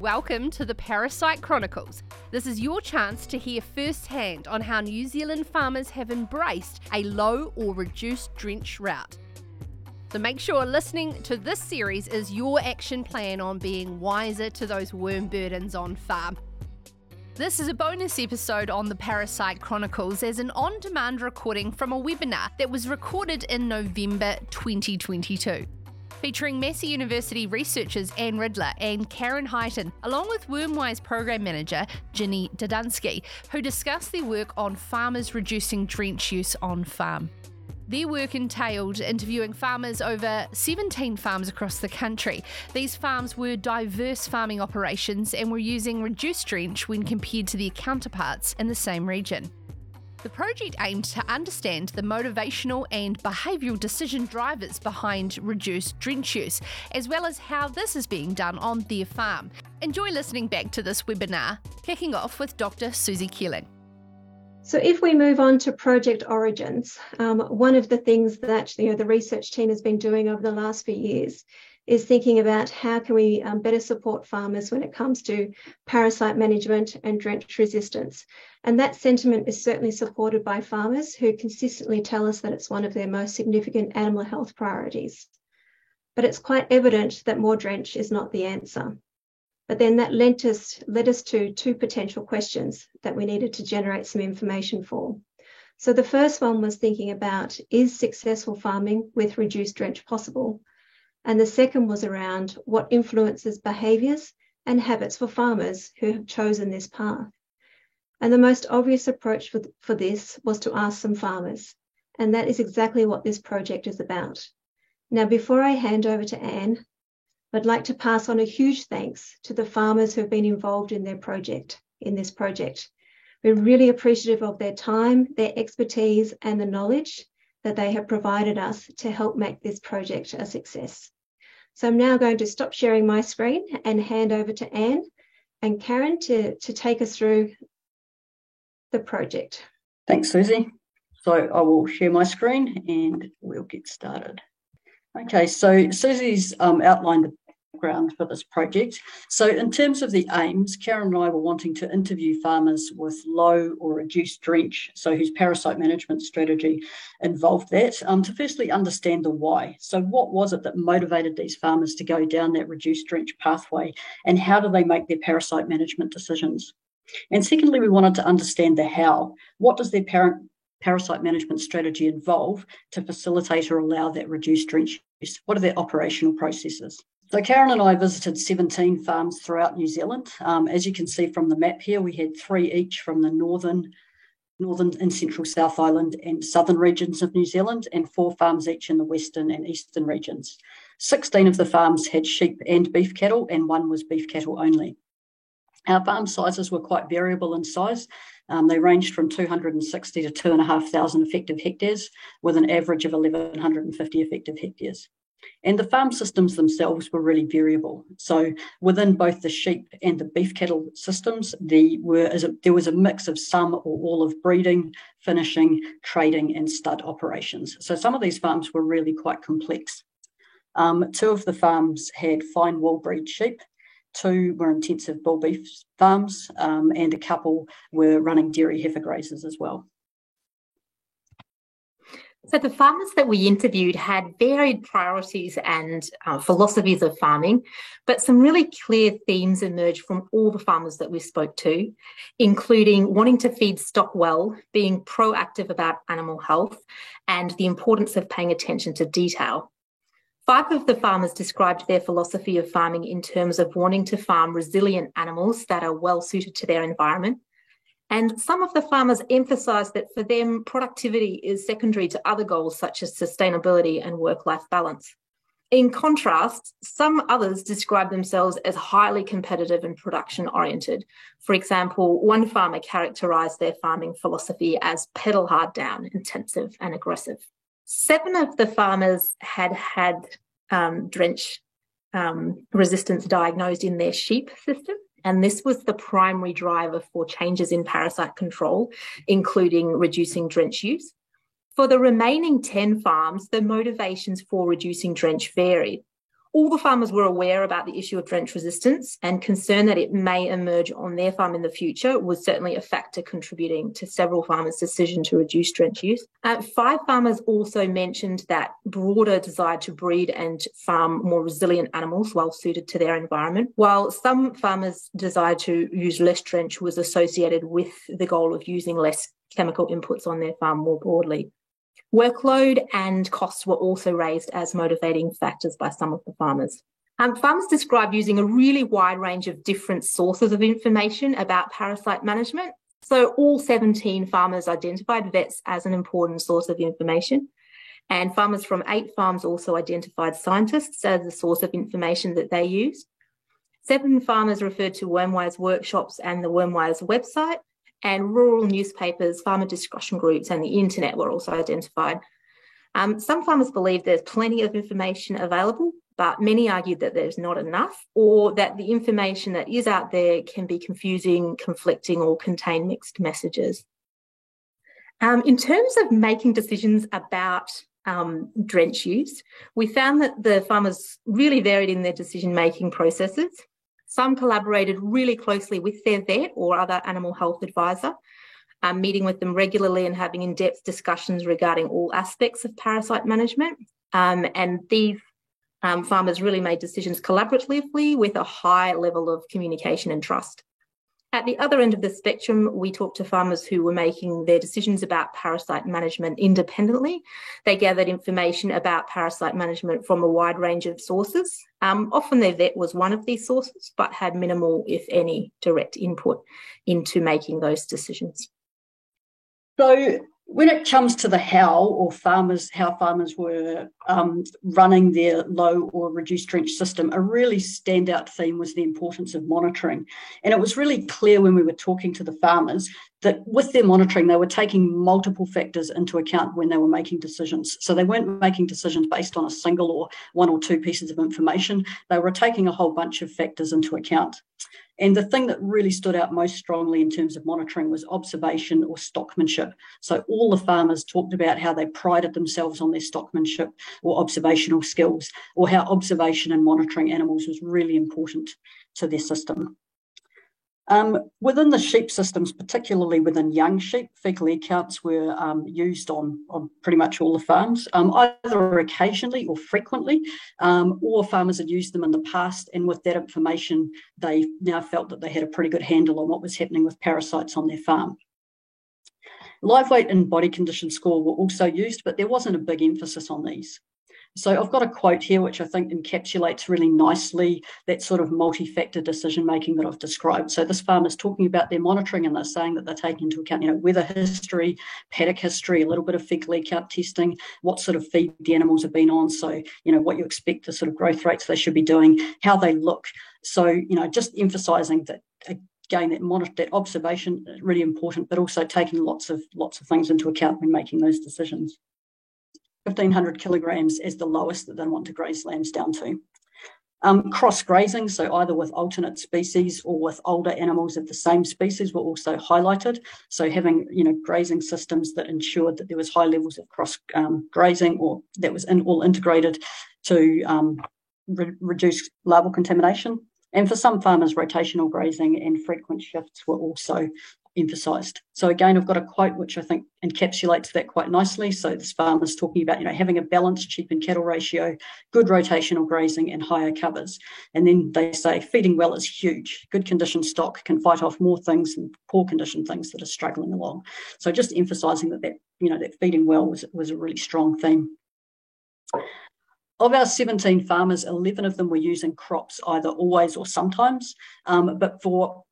Welcome to the Parasite Chronicles. This is your chance to hear firsthand on how New Zealand farmers have embraced a low or reduced drench route. So make sure listening to this series is your action plan on being wiser to those worm burdens on farm. This is a bonus episode on the Parasite Chronicles as an on demand recording from a webinar that was recorded in November 2022 featuring Massey University researchers Anne Ridler and Karen Hytten, along with Wormwise Program Manager Ginny Dodunski, who discussed their work on farmers reducing drench use on farm. Their work entailed interviewing farmers over 17 farms across the country. These farms were diverse farming operations and were using reduced drench when compared to their counterparts in the same region. The project aimed to understand the motivational and behavioural decision drivers behind reduced drench use, as well as how this is being done on their farm. Enjoy listening back to this webinar, kicking off with Dr. Suzi Keeling. So if we move on to project origins, um, one of the things that you know the research team has been doing over the last few years is thinking about how can we um, better support farmers when it comes to parasite management and drench resistance. And that sentiment is certainly supported by farmers who consistently tell us that it's one of their most significant animal health priorities. But it's quite evident that more drench is not the answer. But then that led us, led us to two potential questions that we needed to generate some information for. So the first one was thinking about is successful farming with reduced drench possible? And the second was around what influences behaviours and habits for farmers who have chosen this path. And the most obvious approach for, for this was to ask some farmers. And that is exactly what this project is about. Now, before I hand over to Anne, I'd like to pass on a huge thanks to the farmers who have been involved in their project, in this project. We're really appreciative of their time, their expertise, and the knowledge that they have provided us to help make this project a success. So I'm now going to stop sharing my screen and hand over to Anne and Karen to, to take us through the project. Thanks, Suzi. So I will share my screen and we'll get started. Okay, so Suzi's um, outlined the background for this project. So, in terms of the aims, Karen and I were wanting to interview farmers with low or reduced drench, so whose parasite management strategy involved that, um, to firstly understand the why. So, what was it that motivated these farmers to go down that reduced drench pathway, and how do they make their parasite management decisions? And secondly, we wanted to understand the how. What does their parent parasite management strategy involve to facilitate or allow that reduced drench use? What are their operational processes? So Karen and I visited 17 farms throughout New Zealand. Um, as you can see from the map here, we had three each from the northern, northern and central South Island and southern regions of New Zealand, and four farms each in the western and eastern regions. 16 of the farms had sheep and beef cattle, and one was beef cattle only. Our farm sizes were quite variable in size. Um, they ranged from 260 to 2,500 effective hectares, with an average of 1,150 effective hectares. And the farm systems themselves were really variable. So within both the sheep and the beef cattle systems, the were, there was a mix of some or all of breeding, finishing, trading, and stud operations. So some of these farms were really quite complex. Um, two of the farms had fine wool breed sheep, two were intensive bull beef farms, um, and a couple were running dairy heifer grazers as well. So the farmers that we interviewed had varied priorities and uh, philosophies of farming, but some really clear themes emerged from all the farmers that we spoke to, including wanting to feed stock well, being proactive about animal health, and the importance of paying attention to detail. Five of the farmers described their philosophy of farming in terms of wanting to farm resilient animals that are well suited to their environment and some of the farmers emphasised that for them, productivity is secondary to other goals such as sustainability and work life balance. In contrast, some others describe themselves as highly competitive and production oriented. For example, one farmer characterised their farming philosophy as pedal hard down, intensive, and aggressive. Seven of the farmers had had um, drench um, resistance diagnosed in their sheep system. And this was the primary driver for changes in parasite control, including reducing drench use. For the remaining 10 farms, the motivations for reducing drench varied. All the farmers were aware about the issue of drench resistance and concern that it may emerge on their farm in the future was certainly a factor contributing to several farmers' decision to reduce drench use. Uh, five farmers also mentioned that broader desire to breed and farm more resilient animals well suited to their environment, while some farmers' desire to use less drench was associated with the goal of using less chemical inputs on their farm more broadly. Workload and costs were also raised as motivating factors by some of the farmers. Um, farmers described using a really wide range of different sources of information about parasite management. So, all 17 farmers identified vets as an important source of information. And farmers from eight farms also identified scientists as a source of information that they used. Seven farmers referred to Wormwise workshops and the Wormwise website, and rural newspapers, farmer discussion groups, and the internet were also identified. Um, some farmers believe there's plenty of information available, but many argued that there's not enough, or that the information that is out there can be confusing, conflicting, or contain mixed messages. Um, in terms of making decisions about um, drench use, we found that the farmers really varied in their decision making processes. Some collaborated really closely with their vet or other animal health advisor, um, meeting with them regularly and having in depth discussions regarding all aspects of parasite management. Um, and these um, farmers really made decisions collaboratively with a high level of communication and trust. At the other end of the spectrum, we talked to farmers who were making their decisions about parasite management independently. They gathered information about parasite management from a wide range of sources. Um, often their vet was one of these sources, but had minimal, if any, direct input into making those decisions. So, when it comes to the how or farmers, how farmers were um, running their low or reduced drench system, a really standout theme was the importance of monitoring. And it was really clear when we were talking to the farmers that with their monitoring, they were taking multiple factors into account when they were making decisions. So they weren't making decisions based on a single or one or two pieces of information. They were taking a whole bunch of factors into account. And the thing that really stood out most strongly in terms of monitoring was observation or stockmanship. So all the farmers talked about how they prided themselves on their stockmanship or observational skills, or how observation and monitoring animals was really important to their system. Um, within the sheep systems, particularly within young sheep, fecal egg counts were um, used on, on pretty much all the farms, um, either occasionally or frequently, um, or farmers had used them in the past. And with that information, they now felt that they had a pretty good handle on what was happening with parasites on their farm. Live weight and body condition score were also used, but there wasn't a big emphasis on these. So I've got a quote here which I think encapsulates really nicely that sort of multi-factor decision making that I've described. So this farmer's talking about their monitoring and they're saying that they're taking into account, you know, weather history, paddock history, a little bit of fecal egg count testing, what sort of feed the animals have been on. So, you know, what you expect the sort of growth rates they should be doing, how they look. So, you know, just emphasizing that again that monitor that observation really important but also taking lots of lots of things into account when making those decisions 1500 kilograms is the lowest that they want to graze lambs down to. Um, cross grazing, so either with alternate species or with older animals of the same species, were also highlighted. So having you know grazing systems that ensured that there was high levels of cross um, grazing or that was in, all integrated to um, re- reduce larval contamination. And for some farmers, rotational grazing and frequent shifts were also emphasized. So again, I've got a quote which I think encapsulates that quite nicely. So this farmer's talking about, you know, having a balanced sheep and cattle ratio, good rotational grazing and higher covers. And then they say feeding well is huge. Good condition stock can fight off more things than poor condition things that are struggling along. So just emphasizing that that, you know, that feeding well was, was a really strong theme. Of our 17 farmers, 11 of them were using crops either always or sometimes. Um, but for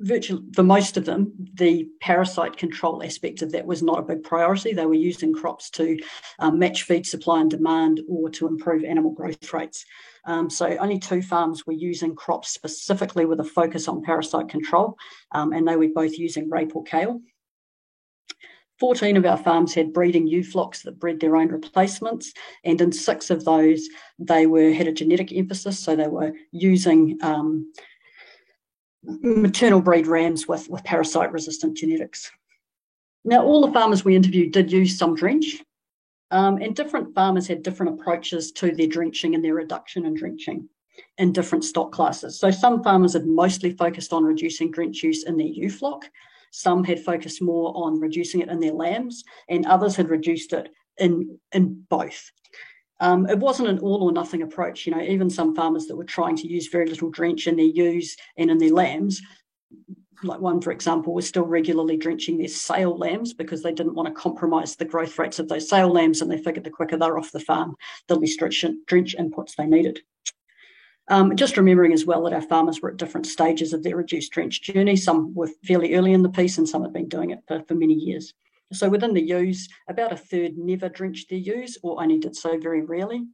virtually for most of them, the parasite control aspect of that was not a big priority. They were using crops to um, match feed supply and demand or to improve animal growth rates. Um, so only two farms were using crops specifically with a focus on parasite control, um, and they were both using rape or kale. 14 of our farms had breeding ewe flocks that bred their own replacements, and in six of those, they were had a genetic emphasis, so they were using um, maternal breed rams with, with parasite resistant genetics. Now, all the farmers we interviewed did use some drench, Um, and different farmers had different approaches to their drenching and their reduction in drenching in different stock classes. So some farmers had mostly focused on reducing drench use in their ewe flock. Some had focused more on reducing it in their lambs, and others had reduced it in, in both. Um, it wasn't an all or nothing approach. You know, even some farmers that were trying to use very little drench in their ewes and in their lambs, like one, for example, was still regularly drenching their sale lambs because they didn't want to compromise the growth rates of those sale lambs, and they figured the quicker they're off the farm, the less drench, inputs they needed. Um, just remembering as well that our farmers were at different stages of their reduced drench journey. Some were fairly early in the piece, and some had been doing it for, for many years. So within the ewes, about a third never drenched their ewes or only did so very rarely.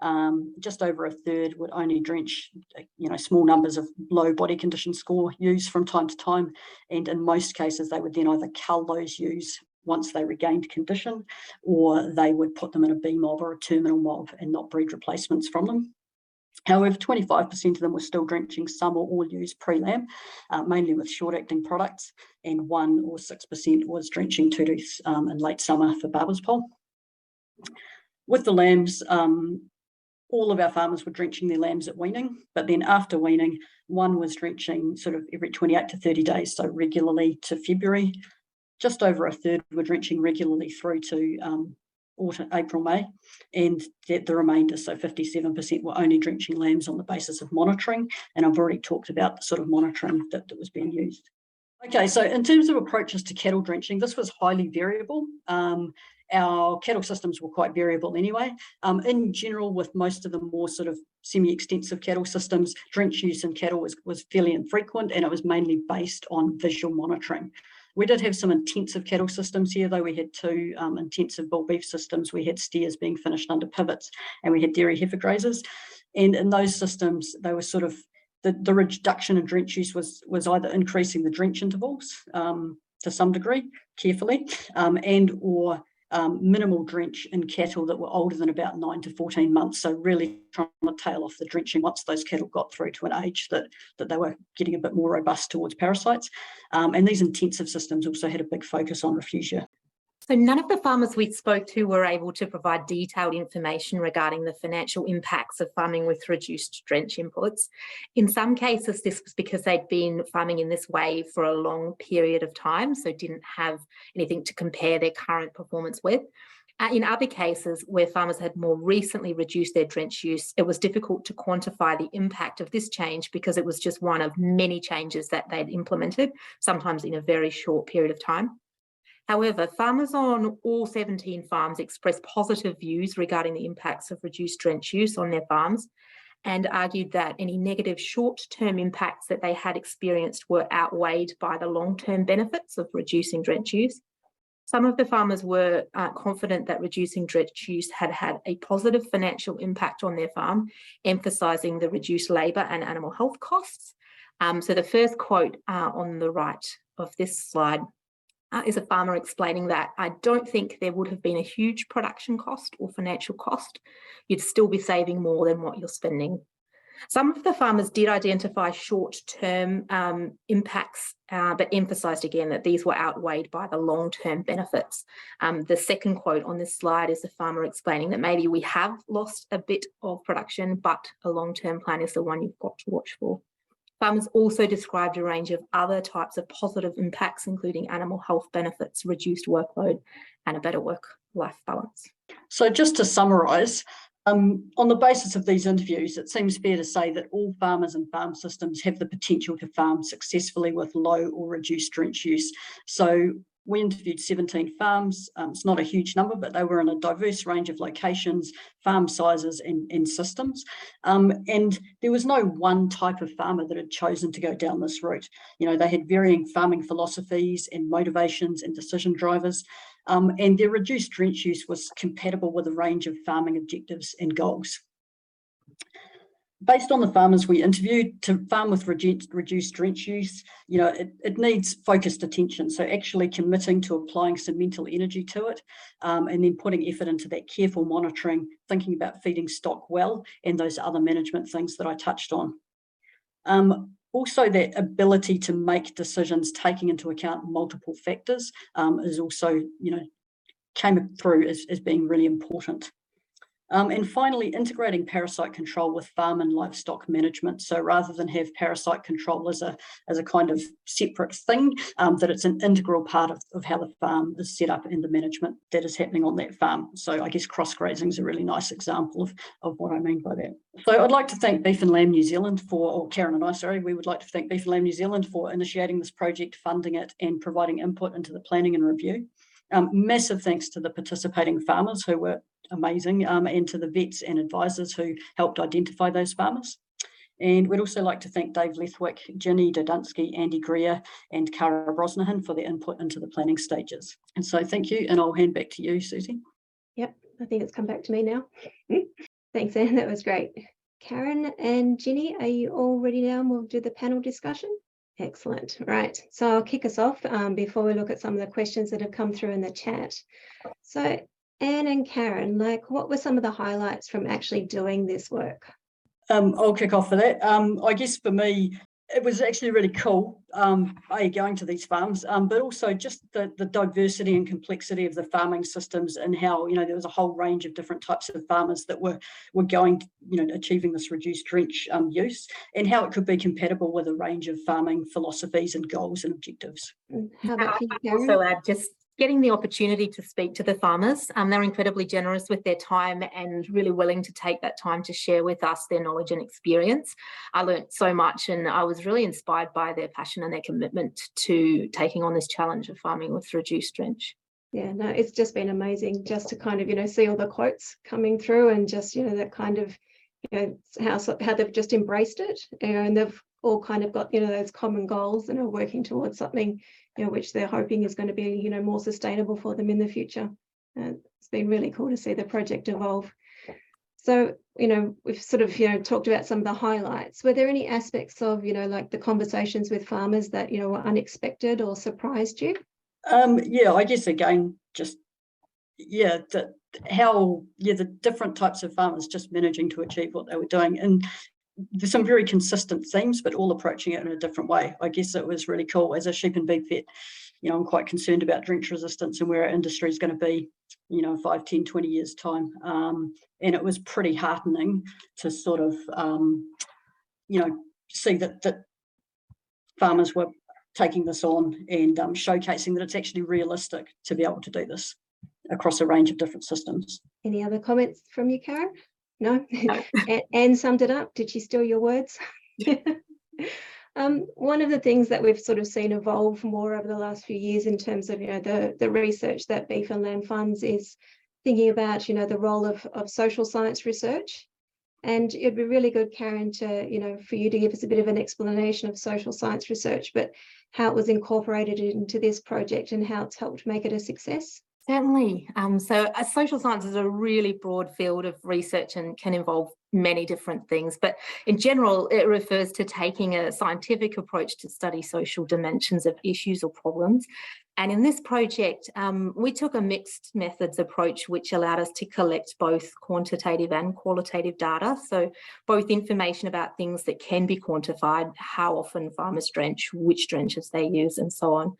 Um, just over a third would only drench, you know, small numbers of low body condition score ewes from time to time. And in most cases, they would then either cull those ewes once they regained condition, or they would put them in a B mob or a terminal mob and not breed replacements from them. However, 25% of them were still drenching some or all used pre-lamb, uh, mainly with short-acting products, and 1 or 6% was drenching two um, in late summer for barber's pole. With the lambs, um, all of our farmers were drenching their lambs at weaning, but then after weaning, one was drenching sort of every 28 to 30 days, so regularly to February. Just over a third were drenching regularly through to um, autumn, April, May, and the, the remainder, so 57%, were only drenching lambs on the basis of monitoring. And I've already talked about the sort of monitoring that, that was being used. Okay, so in terms of approaches to cattle drenching, this was highly variable. Um, our cattle systems were quite variable anyway. Um, in general, with most of the more sort of semi-extensive cattle systems, drench use in cattle was, was fairly infrequent and it was mainly based on visual monitoring. We did have some intensive cattle systems here, though we had two um, intensive bull beef systems. We had steers being finished under pivots and we had dairy heifer grazers. And in those systems, they were sort of, the, the reduction in drench use was, was either increasing the drench intervals um, to some degree, carefully, um, and or um, minimal drench in cattle that were older than about 9 to 14 months. So really trying to tail off the drenching once those cattle got through to an age that, that they were getting a bit more robust towards parasites. Um, and these intensive systems also had a big focus on refugia. So none of the farmers we spoke to were able to provide detailed information regarding the financial impacts of farming with reduced drench inputs. In some cases, this was because they'd been farming in this way for a long period of time, so didn't have anything to compare their current performance with. Uh, in other cases, where farmers had more recently reduced their drench use, it was difficult to quantify the impact of this change because it was just one of many changes that they'd implemented, sometimes in a very short period of time. However, farmers on all 17 farms expressed positive views regarding the impacts of reduced drench use on their farms and argued that any negative short-term impacts that they had experienced were outweighed by the long-term benefits of reducing drench use. Some of the farmers were uh, confident that reducing drench use had had a positive financial impact on their farm, emphasising the reduced labour and animal health costs. Um, so the first quote uh, on the right of this slide uh, is a farmer explaining that I don't think there would have been a huge production cost or financial cost. You'd still be saving more than what you're spending. Some of the farmers did identify short-term um, impacts, uh, but emphasised again that these were outweighed by the long-term benefits. Um, the second quote on this slide is the farmer explaining that maybe we have lost a bit of production, but a long-term plan is the one you've got to watch for. Farmers also described a range of other types of positive impacts, including animal health benefits, reduced workload, and a better work-life balance. So just to summarise, um, on the basis of these interviews, it seems fair to say that all farmers and farm systems have the potential to farm successfully with low or reduced drench use. So we interviewed 17 farms. Um, it's not a huge number, but they were in a diverse range of locations, farm sizes and, and systems. Um, and there was no one type of farmer that had chosen to go down this route. You know, they had varying farming philosophies and motivations and decision drivers. Um, and their reduced drench use was compatible with a range of farming objectives and goals based on the farmers we interviewed, to farm with reduced, reduced drench use, you know, it, it needs focused attention. So actually committing to applying some mental energy to it um, and then putting effort into that careful monitoring, thinking about feeding stock well and those other management things that I touched on. Um, also that ability to make decisions taking into account multiple factors um, is also, you know, came through as, as being really important. Um, and finally, integrating parasite control with farm and livestock management. So rather than have parasite control as a, as a kind of separate thing, um, that it's an integral part of, of how the farm is set up and the management that is happening on that farm. So I guess cross grazing is a really nice example of, of what I mean by that. So I'd like to thank Beef and Lamb New Zealand for, or Karen and I, sorry, we would like to thank Beef and Lamb New Zealand for initiating this project, funding it and providing input into the planning and review. Um, massive thanks to the participating farmers who were amazing um, and to the vets and advisors who helped identify those farmers. And we'd also like to thank Dave Leathwick, Ginny Dodunski, Andy Greer, and Cara Brosnahan for their input into the planning stages. And so thank you, and I'll hand back to you, Suzi. Yep, I think it's come back to me now. Thanks, Anne, that was great. Karen and Ginny, are you all ready now? And we'll do the panel discussion. Excellent. Right. So I'll kick us off um, before we look at some of the questions that have come through in the chat. So Anne and Karen, like what were some of the highlights from actually doing this work? Um, I'll kick off for that. Um, I guess for me, it was actually really cool, um, a, going to these farms, um, but also just the, the diversity and complexity of the farming systems and how, you know, there was a whole range of different types of farmers that were, were going, you know, achieving this reduced drench um, use and how it could be compatible with a range of farming philosophies and goals and objectives. How about you, Karen? Also add just getting the opportunity to speak to the farmers. Um, they're incredibly generous with their time and really willing to take that time to share with us their knowledge and experience. I learnt so much and I was really inspired by their passion and their commitment to taking on this challenge of farming with reduced drench. Yeah, no, it's just been amazing just to kind of, you know, see all the quotes coming through and just, you know, that kind of, you know, how, how they've just embraced it and they've all kind of got, you know, those common goals and are working towards something you know, which they're hoping is going to be, you know, more sustainable for them in the future. Uh, it's been really cool to see the project evolve. So, you know, we've sort of, you know, talked about some of the highlights. Were there any aspects of, you know, like the conversations with farmers that, you know, were unexpected or surprised you? Um, yeah, I guess again, just yeah, that how yeah, the different types of farmers just managing to achieve what they were doing. And there's some very consistent themes, but all approaching it in a different way. I guess it was really cool as a sheep and beef vet. You know, I'm quite concerned about drench resistance and where our industry is going to be, you know, 5, 10, 20 years time. Um, and it was pretty heartening to sort of, um, you know, see that that farmers were taking this on and um, showcasing that it's actually realistic to be able to do this across a range of different systems. Any other comments from you, Karen? No? Anne summed it up. Did she steal your words? um, one of the things that we've sort of seen evolve more over the last few years in terms of, you know, the, the research that Beef and Lamb funds is thinking about, you know, the role of, of social science research. And it'd be really good, Karen, to, you know, for you to give us a bit of an explanation of social science research, but how it was incorporated into this project and how it's helped make it a success. Certainly. Um, so uh, social science is a really broad field of research and can involve many different things, but in general, it refers to taking a scientific approach to study social dimensions of issues or problems. And in this project, um, we took a mixed methods approach, which allowed us to collect both quantitative and qualitative data. So both information about things that can be quantified, how often farmers drench, which drenches they use, and so on,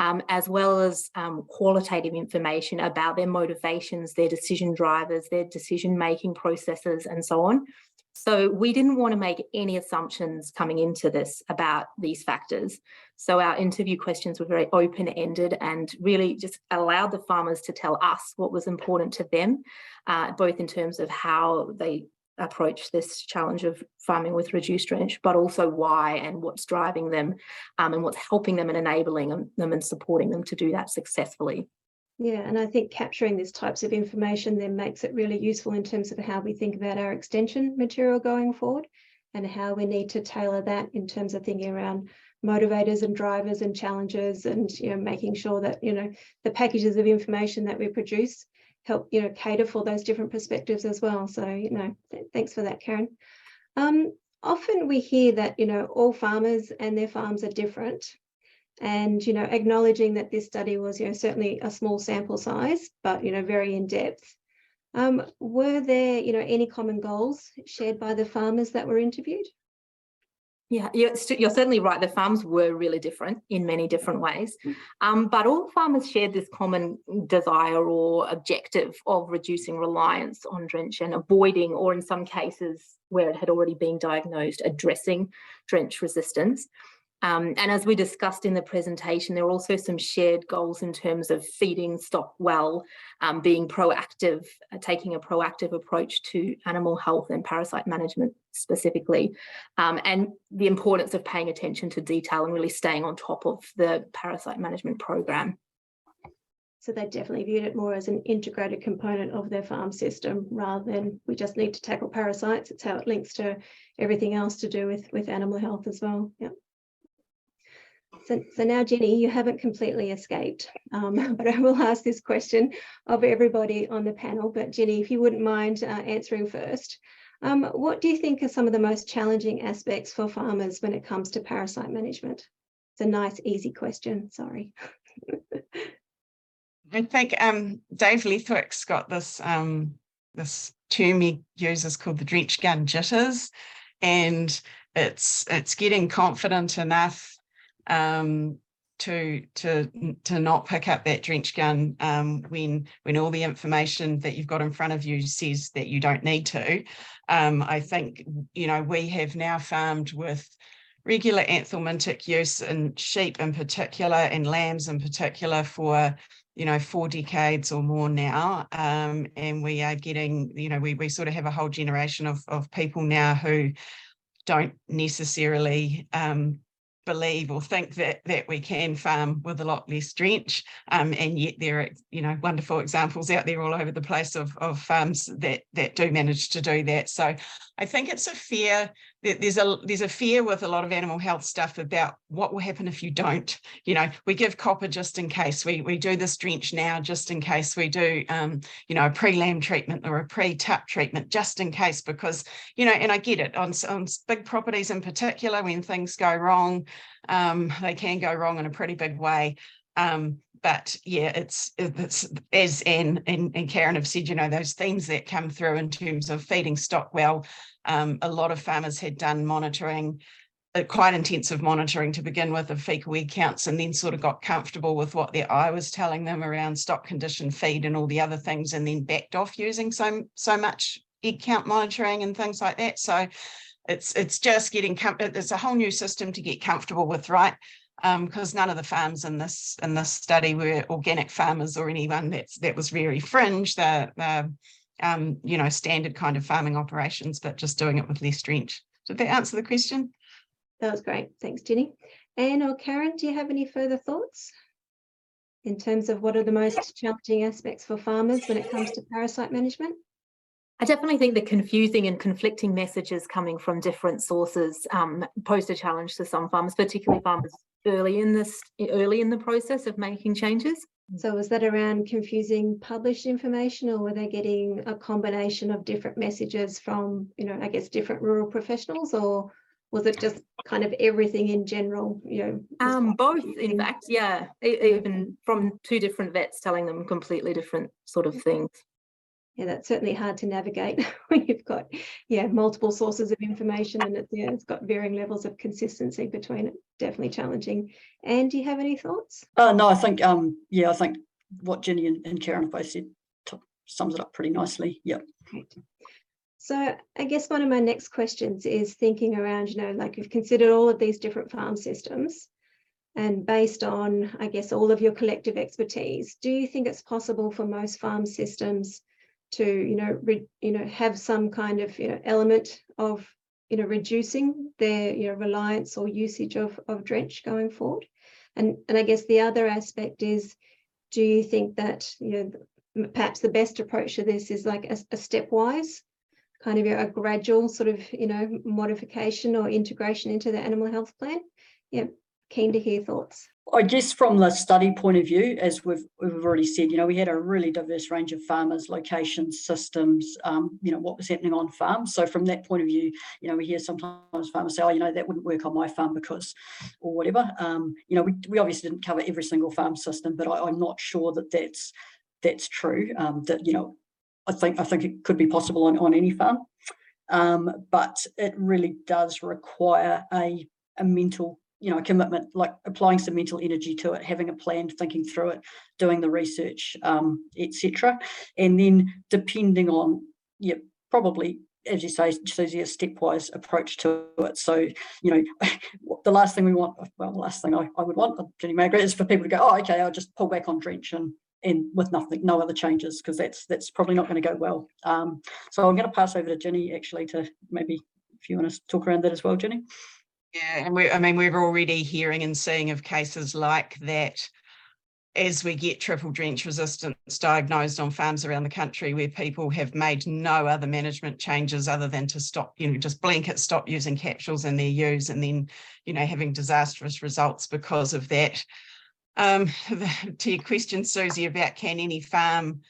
um, as well as um, qualitative information about their motivations, their decision drivers, their decision-making processes, and so on on. So we didn't want to make any assumptions coming into this about these factors. So our interview questions were very open-ended and really just allowed the farmers to tell us what was important to them, uh, both in terms of how they approach this challenge of farming with reduced drench, but also why and what's driving them um, and what's helping them and enabling them and supporting them to do that successfully. Yeah, and I think capturing these types of information then makes it really useful in terms of how we think about our extension material going forward and how we need to tailor that in terms of thinking around motivators and drivers and challenges and you know making sure that you know the packages of information that we produce help you know cater for those different perspectives as well. So you know th thanks for that Karen. Um, often we hear that you know all farmers and their farms are different and you know acknowledging that this study was you know certainly a small sample size but you know very in depth um, were there you know any common goals shared by the farmers that were interviewed Yeah, you're, you're, certainly right. The farms were really different in many different ways. Um, but all farmers shared this common desire or objective of reducing reliance on drench and avoiding, or in some cases where it had already been diagnosed, addressing drench resistance. Um, and as we discussed in the presentation, there are also some shared goals in terms of feeding stock well, um, being proactive, uh, taking a proactive approach to animal health and parasite management specifically, um, and the importance of paying attention to detail and really staying on top of the parasite management program. So they definitely viewed it more as an integrated component of their farm system rather than we just need to tackle parasites. It's how it links to everything else to do with, with animal health as well. Yeah. So, so now, Ginny, you haven't completely escaped, um, but I will ask this question of everybody on the panel. But Ginny, if you wouldn't mind uh, answering first, um, what do you think are some of the most challenging aspects for farmers when it comes to parasite management? It's a nice, easy question. Sorry. I think um, Dave Leathwick's got this um, this term he uses called the drench gun jitters, and it's it's getting confident enough um, to to to not pick up that drench gun um, when when all the information that you've got in front of you says that you don't need to. Um, I think you know we have now farmed with regular anthelmintic use in sheep in particular and lambs in particular for you know four decades or more now um, and we are getting you know we, we sort of have a whole generation of, of people now who don't necessarily um, believe or think that that we can farm with a lot less drench. Um, and yet there are you know wonderful examples out there all over the place of, of farms that that do manage to do that. So I think it's a fear there's a there's a fear with a lot of animal health stuff about what will happen if you don't. You know we give copper just in case. We we do this drench now just in case. We do um, you know a pre-lamb treatment or a pre-tup treatment just in case because you know and I get it. On, on big properties in particular when things go wrong um, they can go wrong in a pretty big way. Um, but yeah, it's it's as Anne and, and Karen have said, you know, those themes that come through in terms of feeding stock well. Um, a lot of farmers had done monitoring, uh, quite intensive monitoring to begin with of fecal egg counts, and then sort of got comfortable with what their eye was telling them around stock condition feed and all the other things, and then backed off using so so much egg count monitoring and things like that. So it's it's just getting it's a whole new system to get comfortable with, right? Because um, none of the farms in this in this study were organic farmers or anyone that's that was very fringe. The, the um, you know standard kind of farming operations, but just doing it with less drench. Did that answer the question? That was great. Thanks, Ginny. Anne or Karen, do you have any further thoughts in terms of what are the most challenging aspects for farmers when it comes to parasite management? I definitely think the confusing and conflicting messages coming from different sources um, posed a challenge to some farmers, particularly farmers early in this early in the process of making changes. So was that around confusing published information or were they getting a combination of different messages from, you know, I guess different rural professionals or was it just kind of everything in general, you know? Um, both, in fact, yeah, even from two different vets telling them completely different sort of things yeah, that's certainly hard to navigate when you've got yeah multiple sources of information and it's yeah it's got varying levels of consistency between it. Definitely challenging. And do you have any thoughts? Uh, no, I think um yeah, I think what Ginny and, and Karen both said sums it up pretty nicely. Yep. Great. So I guess one of my next questions is thinking around, you know, like you've considered all of these different farm systems and based on, I guess, all of your collective expertise, do you think it's possible for most farm systems to you know re, you know have some kind of you know element of you know reducing their you know reliance or usage of of drench going forward. And and i guess the other aspect is do you think that you know perhaps the best approach to this is like a, a stepwise kind of a gradual sort of you know modification or integration into the animal health plan? Yeah keen to hear thoughts I guess from the study point of view, as we've, we've already said, you know, we had a really diverse range of farmers, locations, systems, um, you know, what was happening on farms. So from that point of view, you know, we hear sometimes farmers say, oh, you know, that wouldn't work on my farm because, or whatever. Um, you know, we, we obviously didn't cover every single farm system, but I, am not sure that that's that's true. Um, that you know, I think I think it could be possible on, on any farm. Um, but it really does require a, a mental you know, a commitment, like applying some mental energy to it, having a plan, thinking through it, doing the research, um, etc. And then depending on, yeah, probably as you say, Suzi, a stepwise approach to it. So, you know, the last thing we want, well, the last thing I, I would want, Ginny Margaret, is for people to go, oh, okay, I'll just pull back on drench and and with nothing, no other changes, because that's that's probably not going to go well. Um, so I'm going to pass over to Ginny actually to maybe if you want to talk around that as well, Ginny. Yeah, and we, I mean, we're already hearing and seeing of cases like that as we get triple drench resistance diagnosed on farms around the country where people have made no other management changes other than to stop, you know, just blanket stop using capsules in their use and then, you know, having disastrous results because of that. Um, to your question, Suzi, about can any farm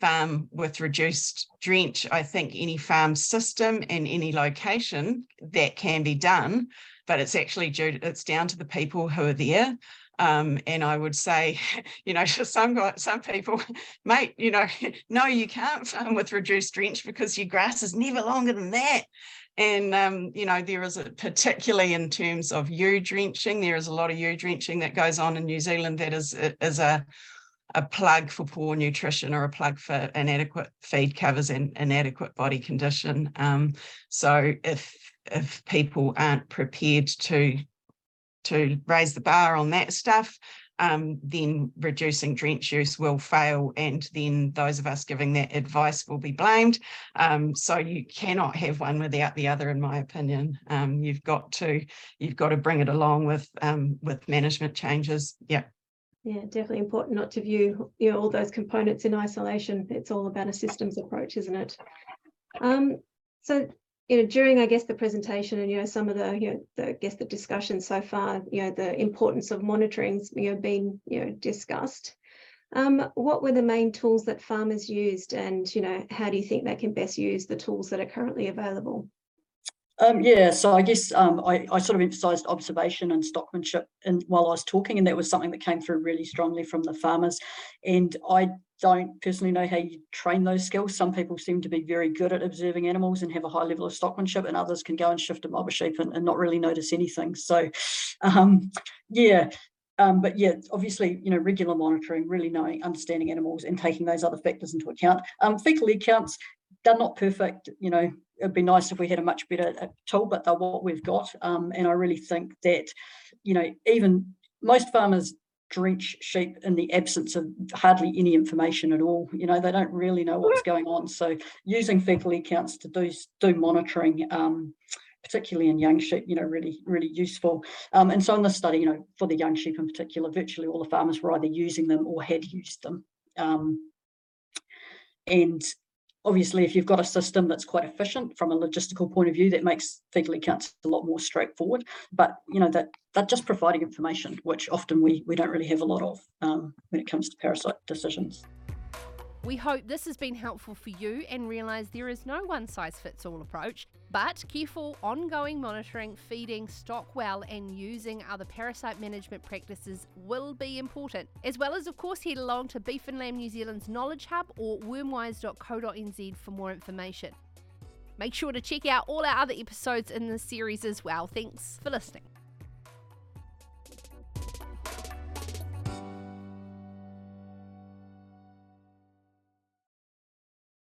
farm with reduced drench, I think any farm system and any location that can be done but it's actually due, it's down to the people who are there. Um, and I would say, you know, some some people, mate, you know, no, you can't farm with reduced drench because your grass is never longer than that. And um, you know, there is a particularly in terms of ewe drenching, there is a lot of ewe drenching that goes on in New Zealand that is is a a plug for poor nutrition or a plug for inadequate feed covers and inadequate body condition. Um, so if if people aren't prepared to to raise the bar on that stuff, um, then reducing drench use will fail, and then those of us giving that advice will be blamed. Um, so you cannot have one without the other, in my opinion. Um, you've got to you've got to bring it along with um, with management changes. Yeah. Yeah, definitely important not to view you know all those components in isolation. It's all about a systems approach, isn't it? Um, so you know, during I guess the presentation and you know some of the you know the, I guess the discussion so far, you know, the importance of monitoring's you know been you know discussed. Um, what were the main tools that farmers used, and you know, how do you think they can best use the tools that are currently available? Um, yeah, so I guess um, I, I, sort of emphasised observation and stockmanship in, while I was talking, and that was something that came through really strongly from the farmers. And I don't personally know how you train those skills. Some people seem to be very good at observing animals and have a high level of stockmanship, and others can go and shift a mob of sheep and, and not really notice anything. So, um, yeah. Um, but yeah, obviously, you know, regular monitoring, really knowing, understanding animals, and taking those other factors into account. Um, fecal egg counts, they're not perfect. You know, it'd be nice if we had a much better uh, tool, but they're what we've got. Um, and I really think that, you know, even most farmers drench sheep in the absence of hardly any information at all. You know, they don't really know what's going on. So using fecal egg counts to do do monitoring, um, particularly in young sheep, you know, really, really useful. Um, and so in this study, you know, for the young sheep in particular, virtually all the farmers were either using them or had used them. Um, and obviously if you've got a system that's quite efficient from a logistical point of view that makes fecal counts a lot more straightforward. But you know that that just providing information which often we we don't really have a lot of um, when it comes to parasite decisions. We hope this has been helpful for you and realise there is no one size fits all approach, but careful ongoing monitoring, feeding, stock well, and using other parasite management practices will be important. As well as, of course, head along to Beef and Lamb New Zealand's Knowledge Hub or wormwise.co.nz for more information. Make sure to check out all our other episodes in this series as well. Thanks for listening.